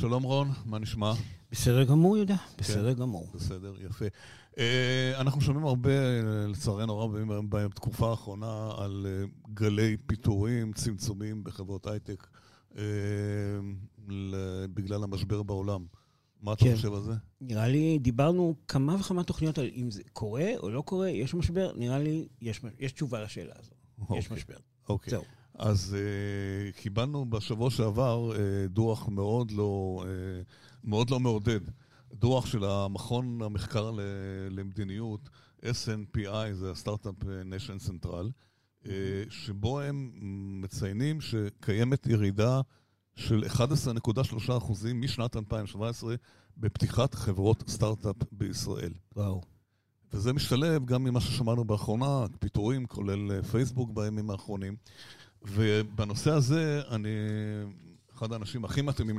שלום רון, מה נשמע? בסדר גמור, יהודה, בסדר כן, גמור. בסדר, יפה. Uh, אנחנו שומעים הרבה, לצערנו הרב, בתקופה האחרונה, על uh, גלי פיטורים, צמצומים בחברות הייטק, uh, בגלל המשבר בעולם. מה אתה כן. חושב על זה? נראה לי, דיברנו כמה וכמה תוכניות על אם זה קורה או לא קורה, יש משבר, נראה לי, יש, יש תשובה לשאלה הזו. אוקיי. יש משבר. אוקיי. זהו. אז uh, קיבלנו בשבוע שעבר uh, דוח מאוד לא, uh, מאוד לא מעודד. דוח של המכון המחקר למדיניות, SNPI, זה ה Start-Up Nation Central, שבו הם מציינים שקיימת ירידה של 11.3% משנת 2017 בפתיחת חברות סטארט-אפ בישראל. וואו. וזה משתלב גם ממה ששמענו באחרונה, פיטורים, כולל פייסבוק בימים האחרונים. ובנושא הזה, אני, אחד האנשים הכי מתאימים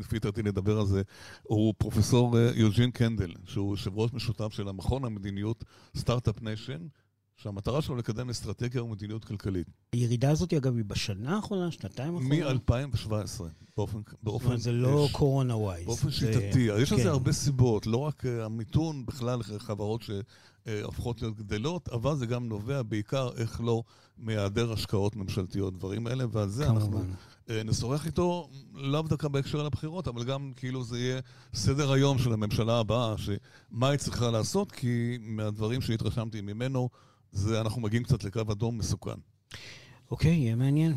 לפי דעתי לדבר על זה, הוא פרופסור אה, יוג'ין קנדל, שהוא יושב ראש משותף של המכון המדיניות Start-Up Nation, שהמטרה שלו לקדם אסטרטגיה ומדיניות כלכלית. הירידה הזאת, אגב, היא בשנה האחרונה, שנתיים האחרונה? מ-2017, באופן... באופן זאת זה לא קורונה wise. באופן שיטתי. יש לזה כן. הרבה סיבות, לא רק אה, המיתון, בכלל חברות שהופכות להיות גדלות, אבל זה גם נובע בעיקר, איך לא, מהיעדר השקעות ממשלתיות, דברים אלה, ועל זה אנחנו אה, נשוחח איתו, לאו דווקא בהקשר לבחירות, אבל גם כאילו זה יהיה סדר היום של הממשלה הבאה, שמה היא צריכה לעשות, כי מהדברים שהתרשמתי ממנו, זה אנחנו מגיעים קצת לקו אדום מסוכן. אוקיי, יהיה מעניין.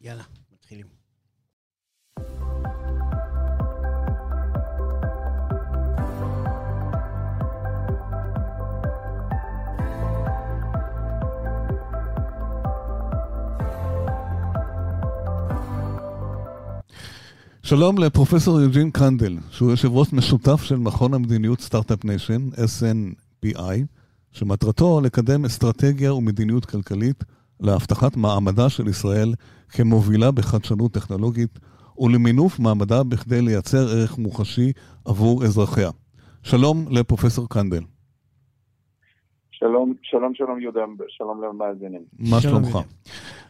יאללה, מתחילים. שלום לפרופסור יוג'ין קנדל, שהוא יושב ראש משותף של מכון המדיניות Start-Up Nation, SNPI. שמטרתו לקדם אסטרטגיה ומדיניות כלכלית להבטחת מעמדה של ישראל כמובילה בחדשנות טכנולוגית ולמינוף מעמדה בכדי לייצר ערך מוחשי עבור אזרחיה. שלום לפרופסור קנדל. שלום, שלום, שלום יהודה, שלום למאזינים. מה שלומך?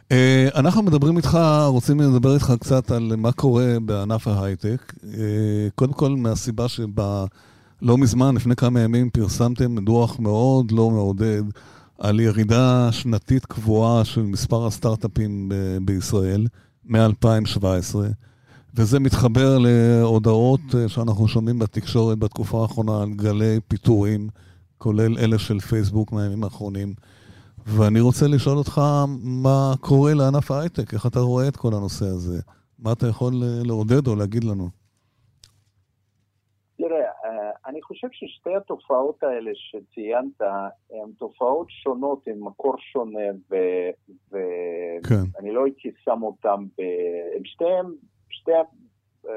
Uh, אנחנו מדברים איתך, רוצים לדבר איתך קצת על מה קורה בענף ההייטק. Uh, קודם כל מהסיבה שבה... לא מזמן, לפני כמה ימים, פרסמתם דוח מאוד לא מעודד על ירידה שנתית קבועה של מספר הסטארט-אפים ב- בישראל מ-2017, וזה מתחבר להודעות אה, שאנחנו שומעים בתקשורת בתקופה האחרונה על גלי פיטורים, כולל אלה של פייסבוק מהימים האחרונים. ואני רוצה לשאול אותך מה קורה לענף ההייטק, איך אתה רואה את כל הנושא הזה? מה אתה יכול אה, לעודד או להגיד לנו? אני חושב ששתי התופעות האלה שציינת הן תופעות שונות עם מקור שונה ואני כן. לא הייתי שם אותן, ב... הן שתיהן, שתי uh,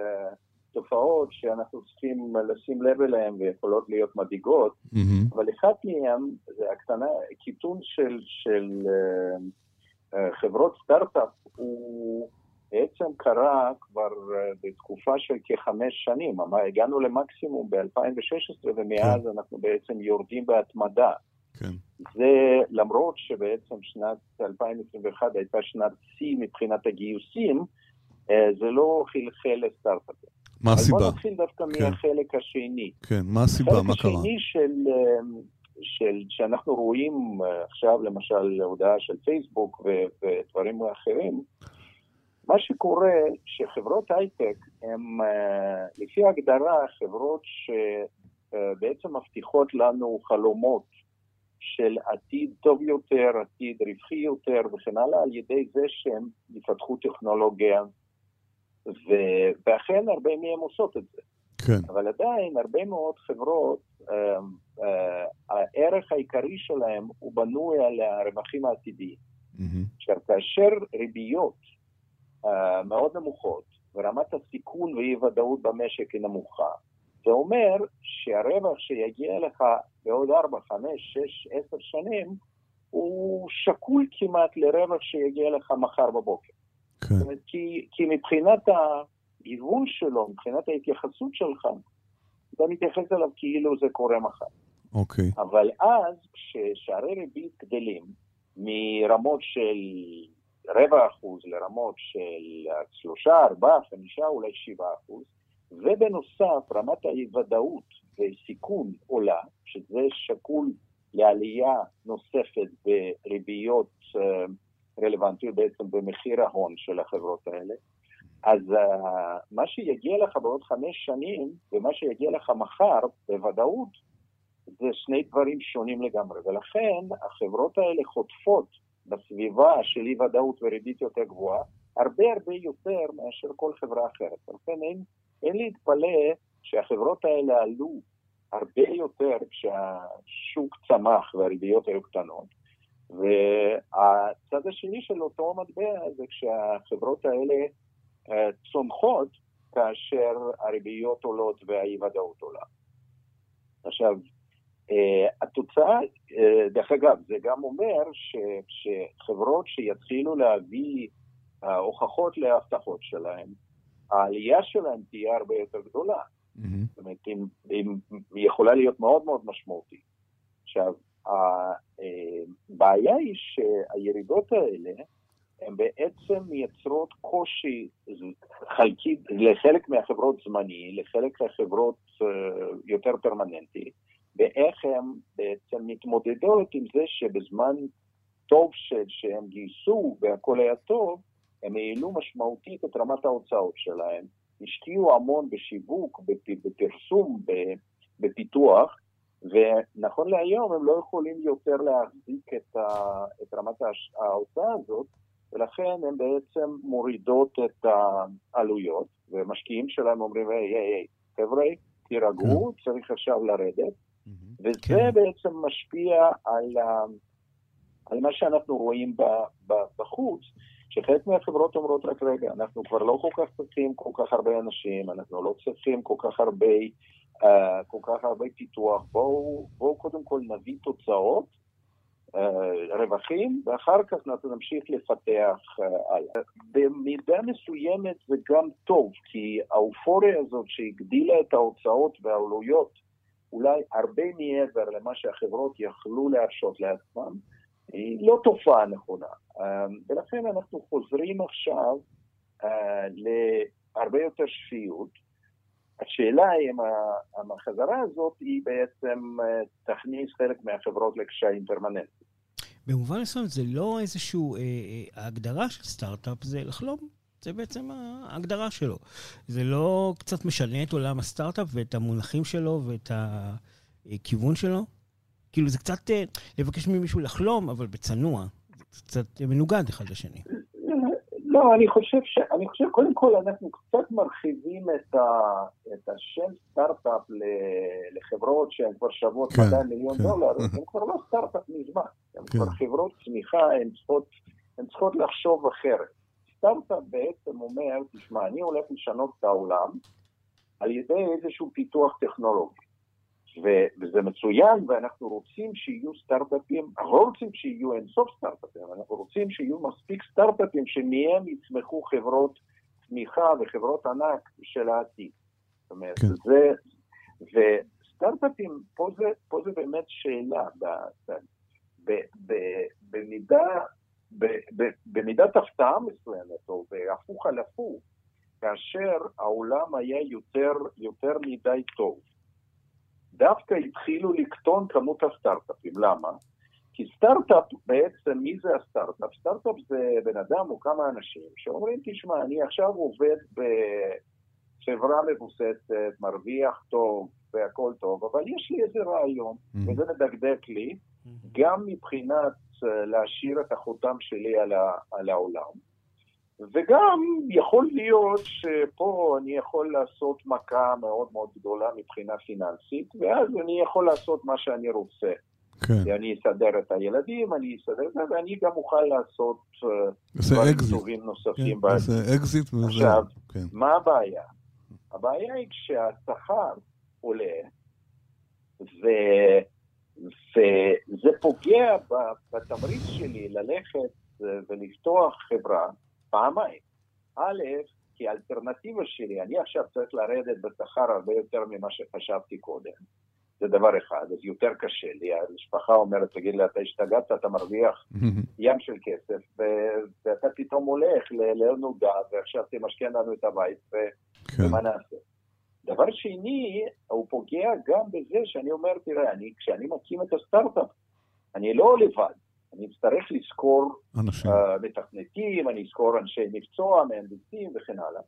תופעות שאנחנו צריכים לשים לב אליהן ויכולות להיות מדאיגות, mm-hmm. אבל אחת מהן זה הקטנה, קיטון של, של uh, uh, חברות סטארט-אפ הוא בעצם קרה כבר אה, בתקופה של כחמש שנים, הגענו למקסימום ב-2016 ומאז כן. אנחנו בעצם יורדים בהתמדה. כן. זה למרות שבעצם שנת 2021 הייתה שנת שיא מבחינת הגיוסים, אה, זה לא חלחל לסטארט-אפים. מה הסיבה? בוא נתחיל דווקא כן. מהחלק השני. כן, מה הסיבה? מה קרה? החלק השני של, אה, של, שאנחנו רואים עכשיו, למשל, הודעה של פייסבוק ודברים אחרים, מה שקורה שחברות הייטק הן אה, לפי הגדרה חברות שבעצם מבטיחות לנו חלומות של עתיד טוב יותר, עתיד רווחי יותר וכן הלאה, על ידי זה שהם יפתחו טכנולוגיה, ו... ואכן הרבה מהן עושות את זה. כן. אבל עדיין הרבה מאוד חברות, אה, אה, הערך העיקרי שלהם הוא בנוי על הרווחים העתידיים. עכשיו, mm-hmm. כאשר ריביות אה, מאוד נמוכות, ורמת הסיכון ואי-ודאות במשק היא נמוכה. זה אומר שהרווח שיגיע לך בעוד 4, 5, 6, 10 שנים, הוא שקול כמעט לרווח שיגיע לך מחר בבוקר. כן. זאת אומרת, כי, כי מבחינת הגיוון שלו, מבחינת ההתייחסות שלך, אתה מתייחס אליו כאילו זה קורה מחר. אוקיי. אבל אז, כששערי ריבית גדלים מרמות של רבע אחוז לרמות של שלושה, ארבעה, חמישה, אולי שבעה אחוז, ובנוסף, רמת האי-ודאות וסיכון עולה, שזה שקול לעלייה נוספת בריביות אה, רלוונטיות בעצם במחיר ההון של החברות האלה. אז uh, מה שיגיע לך בעוד חמש שנים ומה שיגיע לך מחר בוודאות זה שני דברים שונים לגמרי, ולכן החברות האלה חוטפות בסביבה של אי ודאות וריבית יותר גבוהה הרבה הרבה יותר מאשר כל חברה אחרת. ולכן אין, אין להתפלא שהחברות האלה עלו הרבה יותר כשהשוק צמח והריביות היו קטנות. והצד השני של אותו מטבע זה כשהחברות האלה אה, צומחות כאשר הריביות עולות והאי-ודאות עולה. עכשיו, אה, התוצאה, אה, דרך אגב, זה גם אומר שחברות שיתחילו להביא הוכחות להבטחות שלהם, העלייה שלהם תהיה הרבה יותר גדולה. Mm-hmm. זאת אומרת, היא יכולה להיות מאוד מאוד משמעותית. עכשיו, הבעיה היא שהירידות האלה, הן בעצם מייצרות קושי חלקי לחלק מהחברות זמני, לחלק מהחברות אה, יותר פרמננטי, ואיך הן בעצם מתמודדות עם זה שבזמן טוב שהן גייסו והכל היה טוב, הם העלו משמעותית את רמת ההוצאות שלהם, השקיעו המון בשיווק, בפרסום, בפיתוח, ונכון להיום הם לא יכולים יותר להחזיק את, ה, את רמת ההוצאה הזאת, ולכן הן בעצם מורידות את העלויות, ומשקיעים שלהם אומרים, היי, היי, היי, חבר'ה, תירגעו, כן. צריך עכשיו לרדת, וזה כן. בעצם משפיע על, על מה שאנחנו רואים בחוץ, שחלק מהחברות אומרות רק רגע, אנחנו כבר לא כל כך צריכים כל כך הרבה אנשים, אנחנו לא צריכים כל כך הרבה, uh, כל כך הרבה פיתוח, בואו בוא קודם כל נביא תוצאות, uh, רווחים, ואחר כך אנחנו נמשיך לפתח הלאה. Uh, במידה מסוימת זה גם טוב, כי האופוריה הזאת שהגדילה את ההוצאות והעלויות אולי הרבה מעבר למה שהחברות יכלו להרשות לעצמם, היא לא תופעה נכונה. אמ, ולכן אנחנו חוזרים עכשיו אה, להרבה יותר שפיות. השאלה היא אם החזרה הזאת היא בעצם אה, תכניס חלק מהחברות לקשיים פרמננטיים. במובן מסוים זה לא איזושהי אה, אה, של סטארט-אפ, זה לחלום. זה בעצם ההגדרה שלו. זה לא קצת משנה את עולם הסטארט-אפ ואת המונחים שלו ואת הכיוון שלו? כאילו זה קצת אה, לבקש ממישהו לחלום, אבל בצנוע. זה קצת מנוגד אחד לשני. לא, אני חושב ש... אני חושב, קודם כל, אנחנו קצת מרחיבים את, ה, את השם סטארט-אפ ל, לחברות שהן כבר שוות כן, 200 מיליון כן. דולר, הן כבר לא סטארט-אפ מזמן. הן כן. כבר חברות צמיחה, הן צריכות, הן צריכות לחשוב אחרת. סטארט-אפ בעצם אומר, תשמע, אני הולך לשנות את העולם על ידי איזשהו פיתוח טכנולוגי. וזה מצוין, ואנחנו רוצים שיהיו סטארט-אפים, אנחנו לא רוצים שיהיו אינסוף סטארט-אפים, אנחנו רוצים שיהיו מספיק סטארט-אפים שמהם יצמחו חברות צמיחה וחברות ענק של העתיד. זאת אומרת, כן. זה, וסטארט-אפים, פה זה, פה זה באמת שאלה, ב, ב, ב, ב, במידה, ב, ב, במידת הפתעה מסוימת, או בהפוך על הפוך, כאשר העולם היה יותר, יותר מדי טוב. דווקא התחילו לקטון כמות הסטארט-אפים. למה? כי סטארט-אפ בעצם, מי זה הסטארט-אפ? סטארט-אפ זה בן אדם או כמה אנשים שאומרים, תשמע, אני עכשיו עובד בחברה מבוססת, מרוויח טוב והכל טוב, אבל יש לי איזה רעיון, mm-hmm. וזה מדגדג לי, mm-hmm. גם מבחינת אה, להשאיר את החותם שלי על, ה- על העולם. וגם יכול להיות שפה אני יכול לעשות מכה מאוד מאוד גדולה מבחינה פיננסית, ואז אני יכול לעשות מה שאני רוצה. כן. אני אסדר את הילדים, אני אסדר את זה, ואני גם אוכל לעשות אה, דברים טובים נוספים. כן, זה אקזיט וזה... עכשיו, כן. מה הבעיה? הבעיה היא כשהשכר עולה, ו... וזה פוגע בתמריץ שלי ללכת אה, ולפתוח חברה פעמיים. א', כי האלטרנטיבה שלי, אני עכשיו צריך לרדת בשכר הרבה יותר ממה שחשבתי קודם. זה דבר אחד, אז יותר קשה לי. המשפחה אומרת, תגיד לי, אתה השתגעת, אתה מרוויח ים של כסף, ואתה פתאום הולך נודע, ועכשיו תמשכן לנו את הבית, כן. ומה נעשה? דבר שני, הוא פוגע גם בזה שאני אומר, תראה, אני, כשאני מקים את הסטארט-אפ, אני לא לבד. אני אצטרך לזכור uh, מתכנתים, אני אזכור אנשי מקצוע, מהנדסים וכן הלאה.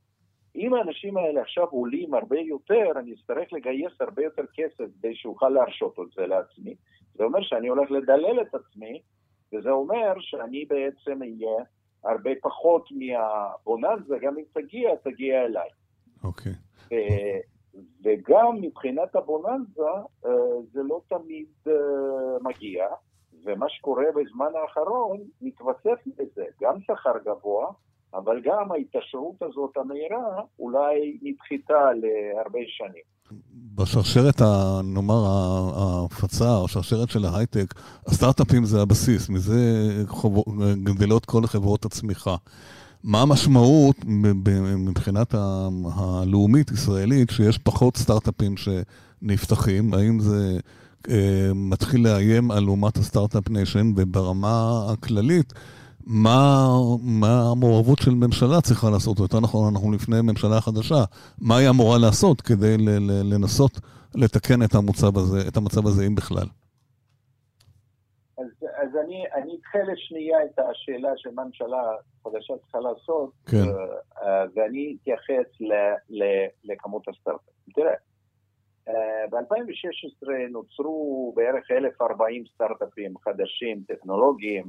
אם האנשים האלה עכשיו עולים הרבה יותר, אני אצטרך לגייס הרבה יותר כסף כדי שאוכל להרשות את זה לעצמי. זה אומר שאני הולך לדלל את עצמי, וזה אומר שאני בעצם אהיה הרבה פחות מהבוננזה, גם אם תגיע, תגיע אליי. אוקיי. Okay. וגם מבחינת הבוננזה, אה, זה לא תמיד אה, מגיע, ומה שקורה בזמן האחרון מתווסף לזה, גם שכר גבוה, אבל גם ההתעשרות הזאת המהירה אולי נדחתה להרבה שנים. בשרשרת, נאמר, ההפצה, או שרשרת של ההייטק, הסטארט-אפים זה הבסיס, מזה גדלות כל חברות הצמיחה. מה המשמעות מבחינת הלאומית-ישראלית שיש פחות סטארט-אפים שנפתחים? האם זה מתחיל לאיים על אומת ה start-up nation, וברמה הכללית, מה, מה המעורבות של ממשלה צריכה לעשות, או יותר נכון, אנחנו לפני ממשלה חדשה, מה היא אמורה לעשות כדי לנסות לתקן את המצב הזה, את המצב הזה, אם בכלל? אז, אז אני, אני אדחה לשנייה את השאלה של ממשלה חדשה צריכה לעשות, כן. אה, ואני אתייחס לכמות הסטארט-אפ. תראה, אה, ב-2016 נוצרו בערך 1,040 סטארט-אפים חדשים, טכנולוגיים.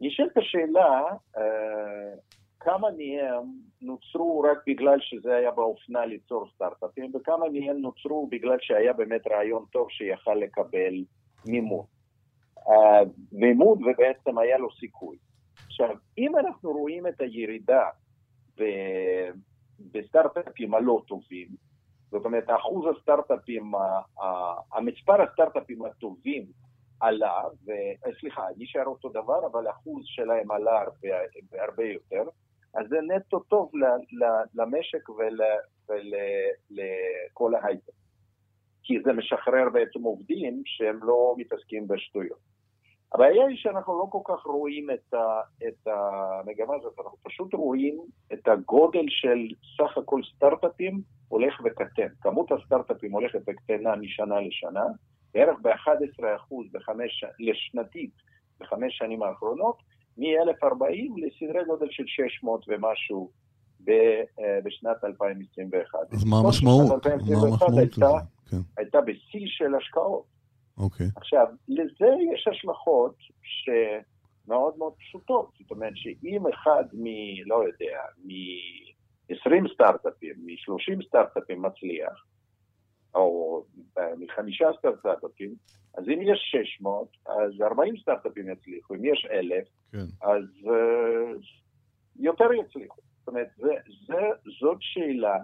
נשאלת השאלה, אה, כמה מהם נוצרו רק בגלל שזה היה באופנה ליצור סטארט-אפים, וכמה מהם נוצרו בגלל שהיה באמת רעיון טוב שיכל לקבל מימון. אה, מימון ובעצם היה לו סיכוי. עכשיו, אם אנחנו רואים את הירידה בסטארט-אפים הלא טובים, זאת אומרת, אחוז הסטארט-אפים, המספר הסטארט-אפים הטובים עלה, ו... סליחה, נשאר אותו דבר, אבל אחוז שלהם עלה הרבה, הרבה יותר, אז זה נטו טוב למשק ול, ולכל ההייטק. כי זה משחרר בעצם עובדים שהם לא מתעסקים בשטויות. הבעיה היא שאנחנו לא כל כך רואים את, ה, את המגמה הזאת, אנחנו פשוט רואים את הגודל של סך הכל סטארט-אפים הולך וקטן. כמות הסטארט-אפים הולכת וקטנה משנה לשנה, בערך ב-11% בחמש, לשנתית בחמש שנים האחרונות, מ-1040 לסדרי גודל של 600 ומשהו אה, בשנת 2021. אז מה המשמעות? מה המשמעות הייתה, כן. הייתה בשיא של השקעות. אוקיי. עכשיו, לזה יש השלכות שמאוד מאוד פשוטות. זאת אומרת שאם אחד מ... לא יודע, מ-20 סטארט-אפים, מ-30 סטארט-אפים מצליח, או מחמישה סטארט-אפים, אז אם יש 600, אז 40 סטארט-אפים יצליחו, אם יש 1,000, כן. אז uh, יותר יצליחו. זאת אומרת, זה, זה, זאת שאלה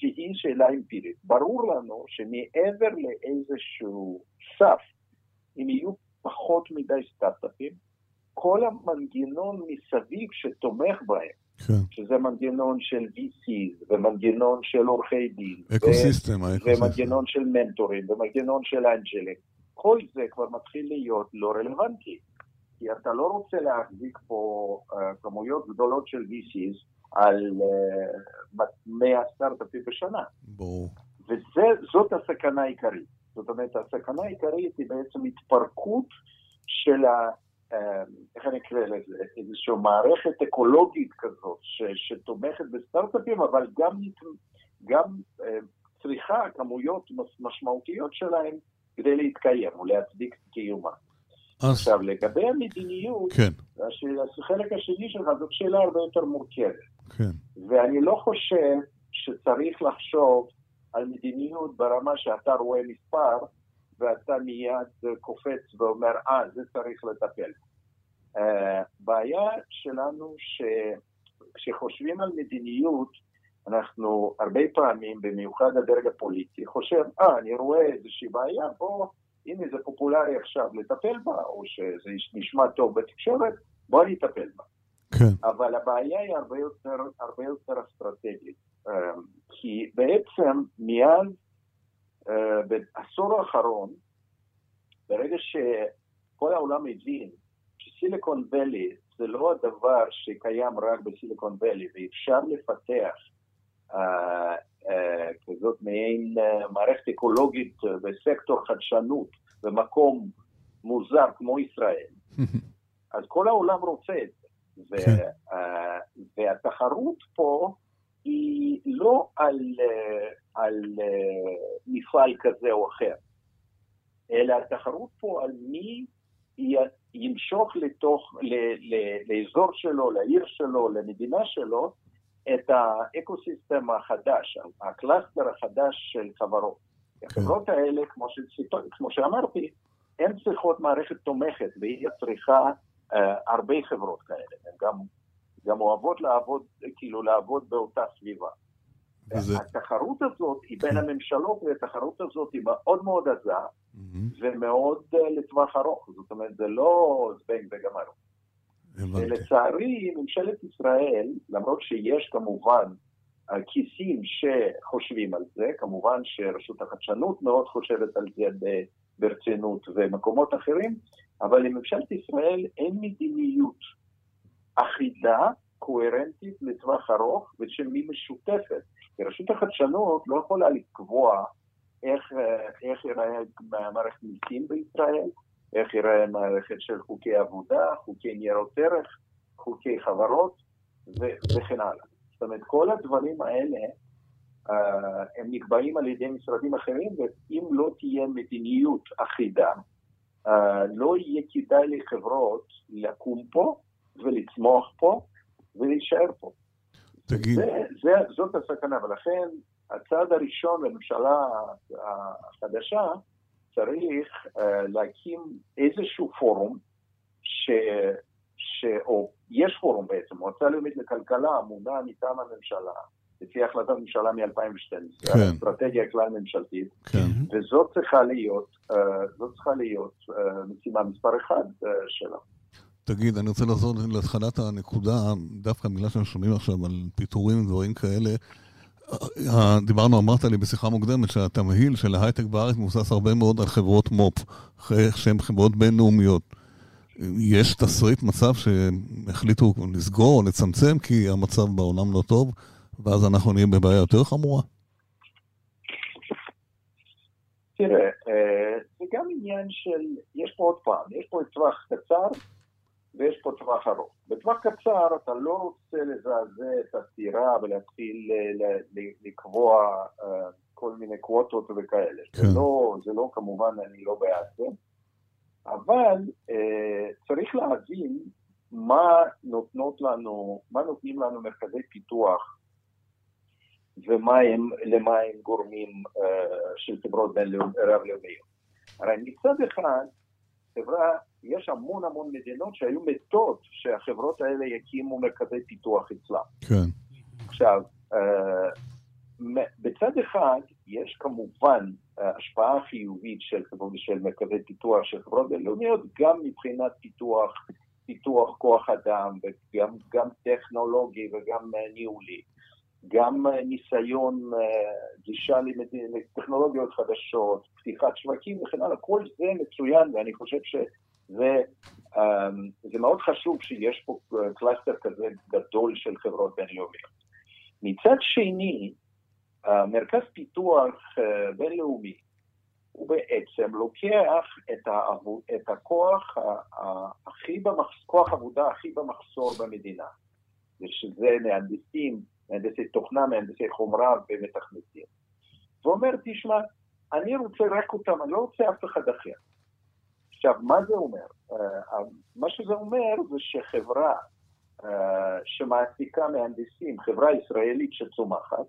שהיא שאלה אמפירית. ברור לנו שמעבר לאיזשהו סף, אם יהיו פחות מדי סטארט-אפים, כל המנגנון מסביב שתומך בהם, כן. שזה מנגנון של VCs ומנגנון של עורכי דין, אקוסיסטם, ו- ומנגנון של מנטורים ומנגנון של אנג'לים, כל זה כבר מתחיל להיות לא רלוונטי. כי אתה לא רוצה להחזיק פה uh, כמויות גדולות של VCs על uh, 100 סטארט-אפים בשנה. ברור. וזאת הסכנה העיקרית. זאת אומרת, הסכנה העיקרית היא בעצם התפרקות של ה... אה, איך אני אקרא לזה, איזושהי מערכת אקולוגית כזאת ש, שתומכת בסטארט-אפים, אבל גם, גם אה, צריכה כמויות משמעותיות שלהם כדי להתקיים ולהצדיק קיומה. אז... עכשיו, לגבי המדיניות, כן. החלק השני שלך זאת שאלה הרבה יותר מורכבת. כן. ואני לא חושב שצריך לחשוב על מדיניות ברמה שאתה רואה מספר ואתה מיד קופץ ואומר, אה, זה צריך לטפל. Uh, בעיה שלנו שכשחושבים על מדיניות, אנחנו הרבה פעמים, במיוחד הדרג הפוליטי, חושב, אה, אני רואה איזושהי בעיה, בוא, הנה זה פופולרי עכשיו לטפל בה, או שזה נשמע טוב בתקשורת, בוא נטפל בה. כן. אבל הבעיה היא הרבה יותר, הרבה יותר אסטרטגית, uh, כי בעצם מיד uh, בעשור האחרון, ברגע שכל העולם הבין שסיליקון ואלי זה לא הדבר שקיים רק בסיליקון ואלי, ואפשר לפתח uh, uh, זאת מעין מערכת אקולוגית בסקטור חדשנות במקום מוזר כמו ישראל, אז כל העולם רוצה את זה. כן. והתחרות פה היא לא על, על מפעל כזה או אחר, אלא התחרות פה על מי ימשוך לתוך, ל, ל, לאזור שלו, לעיר שלו, למדינה שלו, את האקוסיסטם החדש, ה cluster החדש של חברות. כן. החברות האלה, כמו, שציטו, כמו שאמרתי, הן צריכות מערכת תומכת, והיא צריכה uh, הרבה חברות כאלה. הן גם, גם אוהבות לעבוד, כאילו לעבוד באותה סביבה. וזה... התחרות הזאת היא בין כן. הממשלות, והתחרות הזאת היא מאוד מאוד עזה, mm-hmm. ומאוד uh, לטווח ארוך. זאת אומרת, זה לא זבנג וגמרנו. ולצערי, ממשלת ישראל, למרות שיש כמובן כיסים שחושבים על זה, כמובן שרשות החדשנות מאוד חושבת על זה ברצינות ומקומות אחרים, אבל לממשלת ישראל אין מדיניות אחידה, קוהרנטית לטווח ארוך ושל משותפת. רשות החדשנות לא יכולה לקבוע איך, איך ייראה מערכת מיסים בישראל, איך ייראה מערכת של חוקי עבודה, חוקי ניירות ערך, חוקי חברות ו- וכן הלאה. זאת אומרת, כל הדברים האלה uh, הם נקבעים על ידי משרדים אחרים, ואם לא תהיה מדיניות אחידה, uh, לא יהיה כדאי לחברות לקום פה ולצמוח פה ולהישאר פה. תגיד. זה, זה, זאת הסכנה, ולכן הצעד הראשון לממשלה החדשה צריך uh, להקים איזשהו פורום, ש, ש, או יש פורום בעצם, מועצה לאומית לכלכלה אמונה מטעם הממשלה, לפי החלטת ממשלה מ-2012, כן. אסטרטגיה כלל ממשלתית, כן. וזאת צריכה להיות, uh, זאת צריכה להיות uh, משימה מספר אחד שלה. תגיד, אני רוצה לחזור להתחלת הנקודה, דווקא בגלל שאנחנו שומעים עכשיו על פיטורים ודברים כאלה, דיברנו, אמרת לי בשיחה מוקדמת שהתמהיל של ההייטק בארץ מבוסס הרבה מאוד על חברות מו"פ, שהן חברות בינלאומיות. יש תסריט מצב שהחליטו לסגור או לצמצם כי המצב בעולם לא טוב, ואז אנחנו נהיה בבעיה יותר חמורה? תראה, אה, זה גם עניין של, יש פה עוד פעם, יש פה טווח קצר ויש פה טווח ארוך. בטווח קצר אתה לא רוצה לזעזע את הסירה ולהתחיל אה, לקבוע אה, כל מיני קווטות וכאלה. כן. זה, לא, זה לא, כמובן, אני לא בעד זה, אבל אה, צריך להבין מה נותנות לנו, מה נותנים לנו מרכזי פיתוח ולמה הם, הם גורמים של חברות רב-לאומיות. הרי מצד אחד, חברה יש המון המון מדינות שהיו מתות שהחברות האלה יקימו מרכזי פיתוח אצלם. כן. עכשיו, אה, בצד אחד יש כמובן אה, השפעה חיובית של, של מרכזי פיתוח של חברות בינלאומיות, גם מבחינת פיתוח, פיתוח כוח אדם וגם טכנולוגי וגם אה, ניהולי. גם ניסיון גישה לטכנולוגיות חדשות, פתיחת שווקים וכן הלאה, כל זה מצוין ואני חושב ש... זה, אמ, מאוד חשוב שיש פה cluster כזה גדול של חברות בינלאומיות. מצד שני, מרכז פיתוח אה, בינלאומי הוא בעצם לוקח את, העבוד, את הכוח הכי במחס, כוח עבודה הכי במחסור במדינה, ושזה מהנדסים, מהנדסי תוכנה, מהנדסי חומרה ומתכנתים. ואומר, תשמע, אני רוצה רק אותם, אני לא רוצה אף אחד אחר. עכשיו, מה זה אומר? Uh, מה שזה אומר זה שחברה uh, שמעסיקה מהנדסים, חברה ישראלית שצומחת,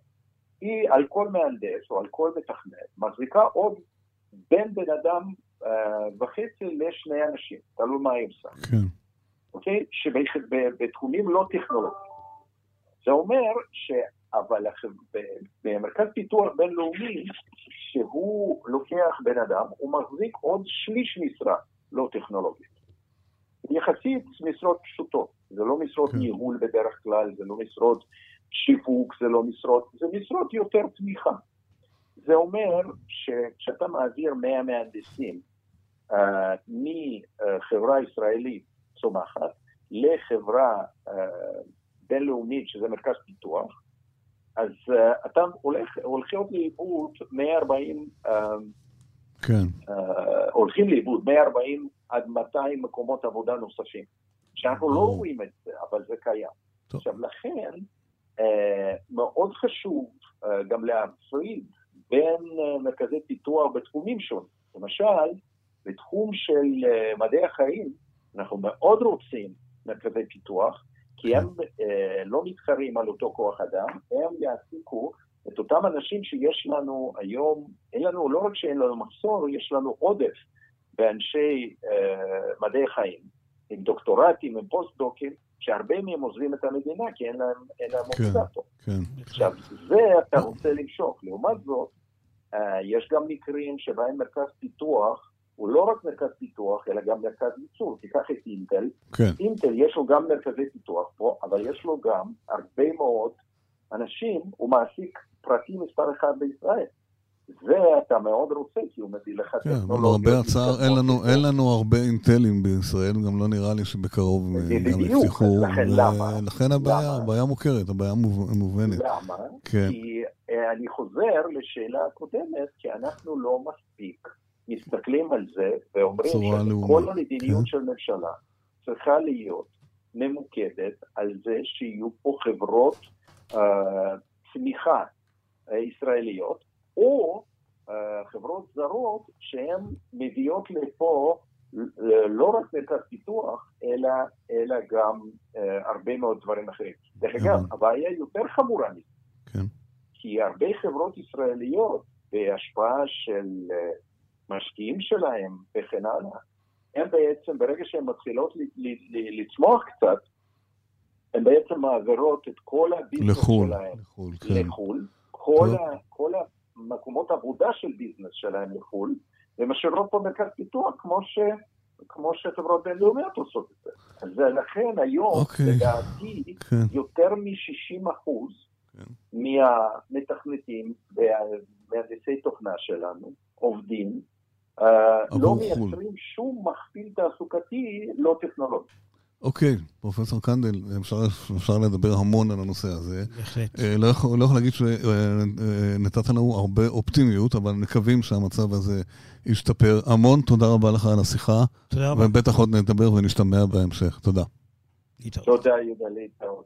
היא על כל מהנדס או על כל מתכנת מחזיקה עוד בין בן אדם uh, וחצי לשני אנשים, תלוי מה היא עושה. כן. אוקיי? שבתחומים לא טכנולוגיים. זה אומר ש... אבל במרכז פיתוח בינלאומי, שהוא לוקח בן אדם, הוא מחזיק עוד שליש משרה לא טכנולוגית. יחסית משרות פשוטות, זה לא משרות כן. ניהול בדרך כלל, זה לא משרות שיווק, זה לא משרות, זה משרות יותר תמיכה. זה אומר שכשאתה מעביר 100 מהנדסים uh, מחברה ישראלית צומחת לחברה uh, בינלאומית, שזה מרכז פיתוח, אז uh, אתה הולך, הולכים לאיבוד 140, uh, כן. uh, הולכים לאיבוד 140 עד 200 מקומות עבודה נוספים. שאנחנו לא רואים את זה, אבל זה קיים. טוב. עכשיו, לכן, uh, מאוד חשוב uh, גם להפריד בין uh, מרכזי פיתוח בתחומים שונים. למשל, בתחום של uh, מדעי החיים, אנחנו מאוד רוצים מרכזי פיתוח, כי הם אה, לא מתחרים על אותו כוח אדם, הם יעסיקו את אותם אנשים שיש לנו היום, אין לנו, לא רק שאין לנו מחסור, יש לנו עודף באנשי אה, מדעי חיים, עם דוקטורטים, עם פוסט-דוקים, שהרבה מהם עוזבים את המדינה כי אין להם, אין להם כן, עובדה פה. כן. עכשיו, זה אתה רוצה למשוך. לעומת זאת, אה, יש גם מקרים שבהם מרכז פיתוח הוא לא רק מרכז פיתוח, אלא גם מרכז ייצור. תיקח את אינטל. כן. אינטל יש לו גם מרכזי פיתוח פה, אבל יש לו גם הרבה מאוד אנשים, הוא מעסיק פרטי מספר אחד בישראל. זה אתה מאוד רוצה, כי הוא מביא לך כן, למרבה הצער, אין לנו, אין לנו הרבה אינטלים בישראל, גם לא נראה לי שבקרוב גם יפתחו. לכן למה? לכן הבעיה, למה? הבעיה מוכרת, הבעיה מובנת. למה? כן. כי אה, אני חוזר לשאלה הקודמת, כי אנחנו לא מספיק מסתכלים על זה ואומרים שכל המדיניות כן. של ממשלה צריכה להיות ממוקדת על זה שיהיו פה חברות uh, צמיחה uh, ישראליות, או uh, חברות זרות שהן מביאות לפה לא רק מרכז פיתוח, אלא, אלא גם uh, הרבה מאוד דברים אחרים. דרך אגב, הבעיה יותר חמורה מזה. כן. כי הרבה חברות ישראליות, בהשפעה של uh, משקיעים שלהם וכן הלאה, הם בעצם, ברגע שהן מתחילות לצמוח קצת, הן בעצם מעבירות את כל הביזנס לחול, שלהם לחו"ל. כן. לחו"ל. כל, ה, כל המקומות עבודה של ביזנס שלהם לחו"ל, ומשאירות פה מרכז פיתוח כמו, ש, כמו שחברות בינלאומיות עושות את זה. אז לכן היום, אוקיי. לדעתי, כן. יותר מ-60 אחוז כן. מהמתכנתים והמהנדסי תוכנה שלנו עובדים לא מייצרים שום מכפיל תעסוקתי לא טכנולוגי. אוקיי, פרופסור קנדל, אפשר, אפשר לדבר המון על הנושא הזה. בהחלט. אה, לא יכול, לא יכול להגיד שנתת לנו הרבה אופטימיות, אבל מקווים שהמצב הזה ישתפר. המון תודה רבה לך על השיחה. תודה רבה. ובטח עוד נדבר ונשתמע בהמשך. תודה. תודה, יהודה, להתראות.